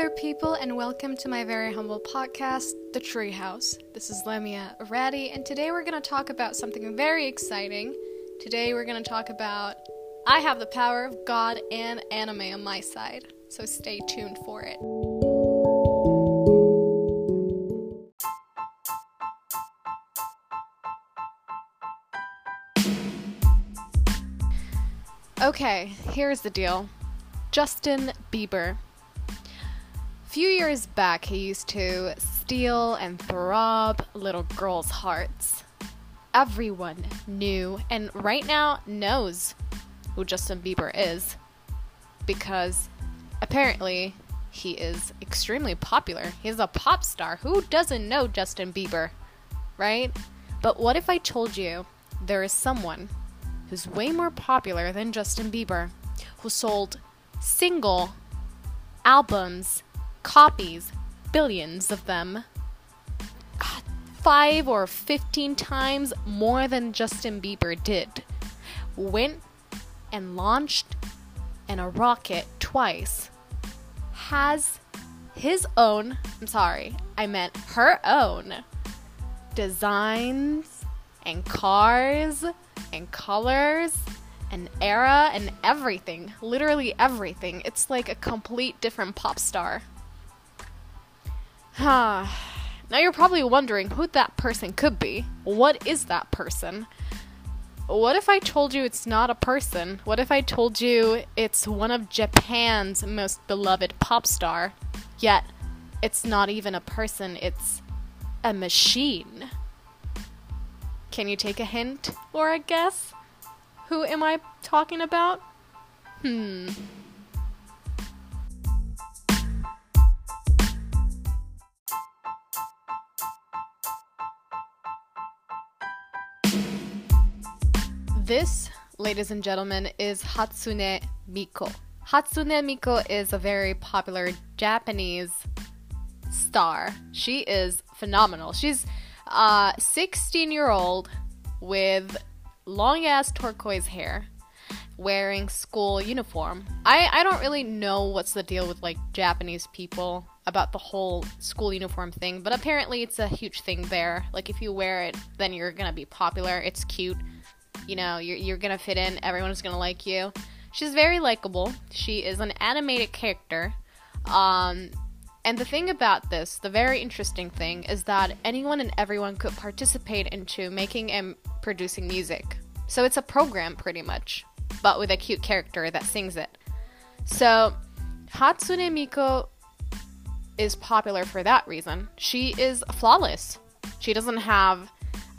there, people, and welcome to my very humble podcast, The Treehouse. This is Lemia Ratty, and today we're going to talk about something very exciting. Today we're going to talk about I have the power of God and anime on my side, so stay tuned for it. Okay, here's the deal Justin Bieber. Few years back, he used to steal and throb little girls' hearts. Everyone knew, and right now knows, who Justin Bieber is. Because apparently, he is extremely popular. He's a pop star. Who doesn't know Justin Bieber? Right? But what if I told you there is someone who's way more popular than Justin Bieber, who sold single albums, copies, billions of them, ah, five or 15 times more than Justin Bieber did, went and launched in a rocket twice, has his own, I'm sorry, I meant her own designs and cars and colors and era and everything. Literally everything. It's like a complete different pop star. now you're probably wondering who that person could be. What is that person? What if I told you it's not a person? What if I told you it's one of Japan's most beloved pop star? Yet it's not even a person, it's a machine. Can you take a hint or a guess? Who am I talking about? Hmm. This, ladies and gentlemen, is Hatsune Miku. Hatsune Miku is a very popular Japanese star. She is phenomenal. She's uh, a 16 year old with long ass turquoise hair wearing school uniform. I, I don't really know what's the deal with like Japanese people about the whole school uniform thing, but apparently it's a huge thing there. Like if you wear it, then you're gonna be popular. It's cute. You know, you're, you're gonna fit in. Everyone's gonna like you. She's very likable. She is an animated character. Um, and the thing about this, the very interesting thing, is that anyone and everyone could participate into making and producing music. So it's a program pretty much, but with a cute character that sings it. So Hatsune Miku is popular for that reason. She is flawless. She doesn't have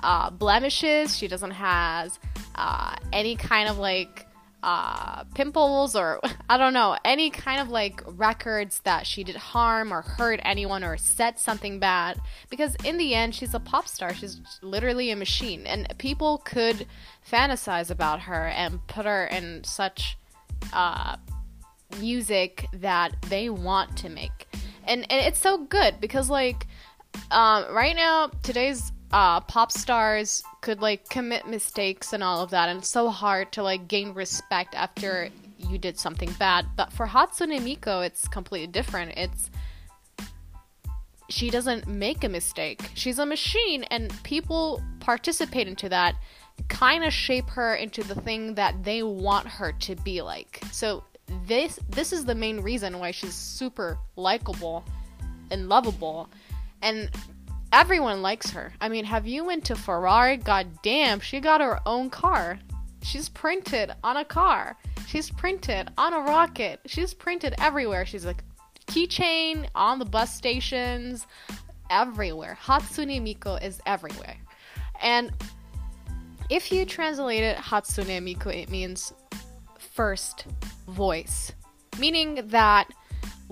uh, blemishes. She doesn't have uh, any kind of like uh, pimples or I don't know, any kind of like records that she did harm or hurt anyone or said something bad. Because in the end, she's a pop star. She's literally a machine. And people could fantasize about her and put her in such uh, music that they want to make. And, and it's so good because, like, um, right now, today's uh, pop stars could like commit mistakes and all of that, and it's so hard to like gain respect after you did something bad. But for Hatsune Miku, it's completely different. It's she doesn't make a mistake. She's a machine, and people participate into that, kind of shape her into the thing that they want her to be like. So this this is the main reason why she's super likable and lovable. And everyone likes her. I mean, have you went to Ferrari? God damn, she got her own car. She's printed on a car. She's printed on a rocket. She's printed everywhere. She's like keychain on the bus stations, everywhere. Hatsune Miku is everywhere. And if you translate it Hatsune Miku, it means first voice, meaning that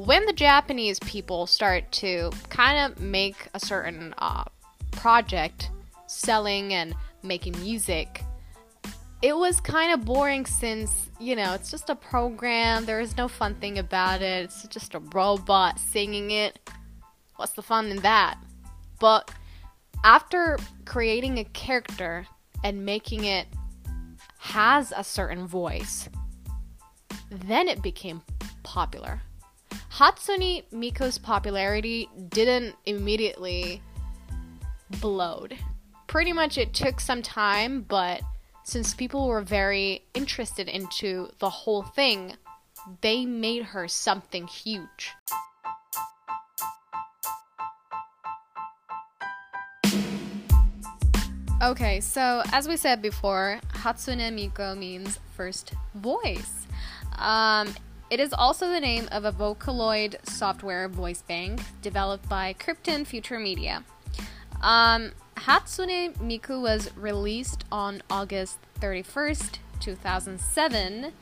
when the Japanese people start to kind of make a certain uh, project, selling and making music, it was kind of boring since, you know, it's just a program. There is no fun thing about it. It's just a robot singing it. What's the fun in that? But after creating a character and making it has a certain voice, then it became popular. Hatsune Miku's popularity didn't immediately blowed. Pretty much it took some time, but since people were very interested into the whole thing, they made her something huge. Okay, so as we said before, Hatsune Miku means first voice. Um, it is also the name of a Vocaloid software voice bank developed by Crypton Future Media. Um, Hatsune Miku was released on August 31st, 2007.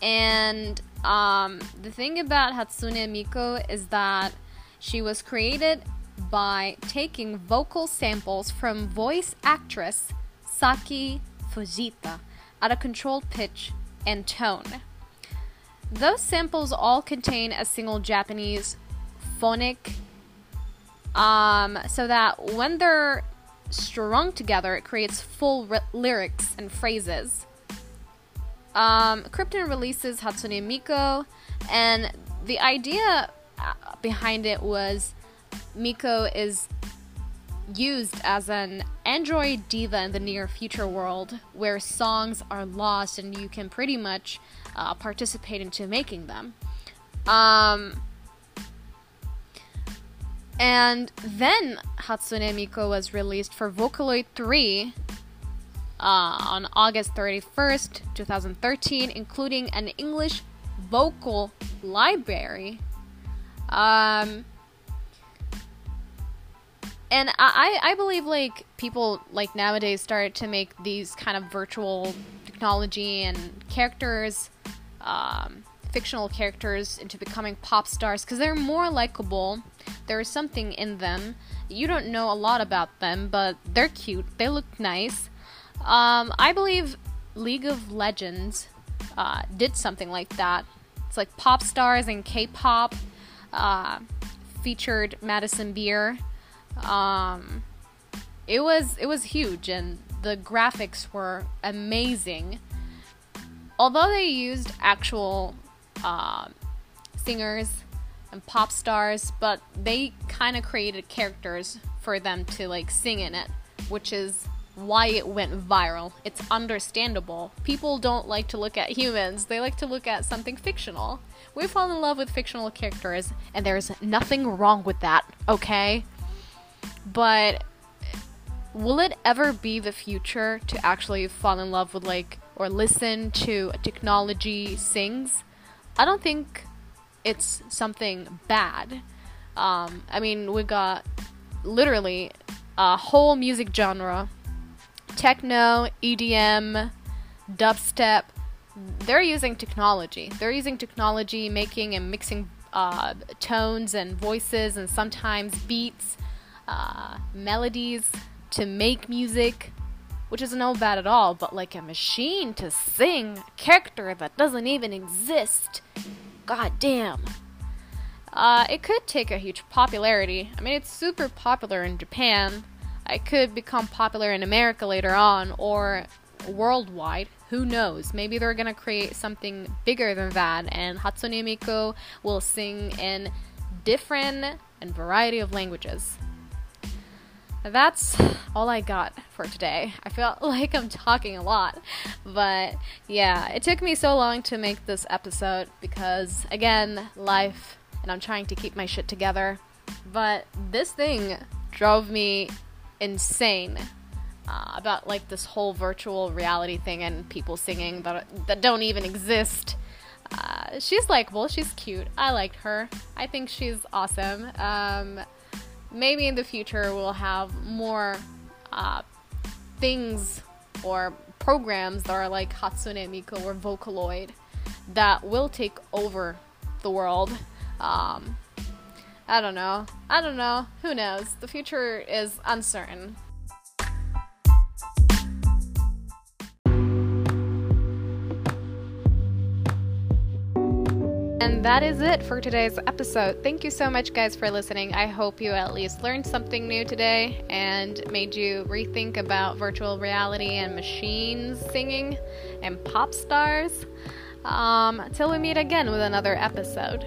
And um, the thing about Hatsune Miku is that she was created by taking vocal samples from voice actress Saki Fujita at a controlled pitch and tone. Those samples all contain a single Japanese phonic, um, so that when they're strung together, it creates full r- lyrics and phrases. Um, Crypton releases Hatsune Miku, and the idea uh, behind it was Miku is used as an android diva in the near future world where songs are lost and you can pretty much uh, participate into making them. Um, and then Hatsune Miku was released for Vocaloid 3 uh, on August 31st, 2013, including an English vocal library. Um, and I, I believe like people like nowadays start to make these kind of virtual technology and characters um, fictional characters into becoming pop stars because they're more likable. There is something in them. You don't know a lot about them but they're cute. They look nice. Um, i believe league of legends uh, did something like that. It's like pop stars and k-pop uh, featured madison beer um, it was it was huge, and the graphics were amazing. Although they used actual uh, singers and pop stars, but they kind of created characters for them to like sing in it, which is why it went viral. It's understandable. People don't like to look at humans, they like to look at something fictional. We fall in love with fictional characters, and there's nothing wrong with that, okay? But will it ever be the future to actually fall in love with like or listen to technology sings? I don't think it's something bad. Um, I mean, we got literally a whole music genre techno, EDM, dubstep. They're using technology. They're using technology, making and mixing uh, tones and voices and sometimes beats uh, melodies to make music, which is no bad at all, but like a machine to sing a character that doesn't even exist. God damn. Uh, it could take a huge popularity. I mean, it's super popular in Japan. It could become popular in America later on or worldwide. Who knows? Maybe they're gonna create something bigger than that, and Hatsune Miku will sing in different and variety of languages that's all I got for today. I feel like I'm talking a lot, but yeah, it took me so long to make this episode because, again, life, and I'm trying to keep my shit together. But this thing drove me insane uh, about like this whole virtual reality thing and people singing that that don't even exist. Uh, she's likable. She's cute. I liked her. I think she's awesome. Um, maybe in the future we'll have more uh, things or programs that are like Hatsune Miku or Vocaloid that will take over the world. Um, I don't know. I don't know. Who knows? The future is uncertain. And that is it for today's episode. Thank you so much, guys, for listening. I hope you at least learned something new today and made you rethink about virtual reality and machines singing and pop stars. Um, we meet again with another episode.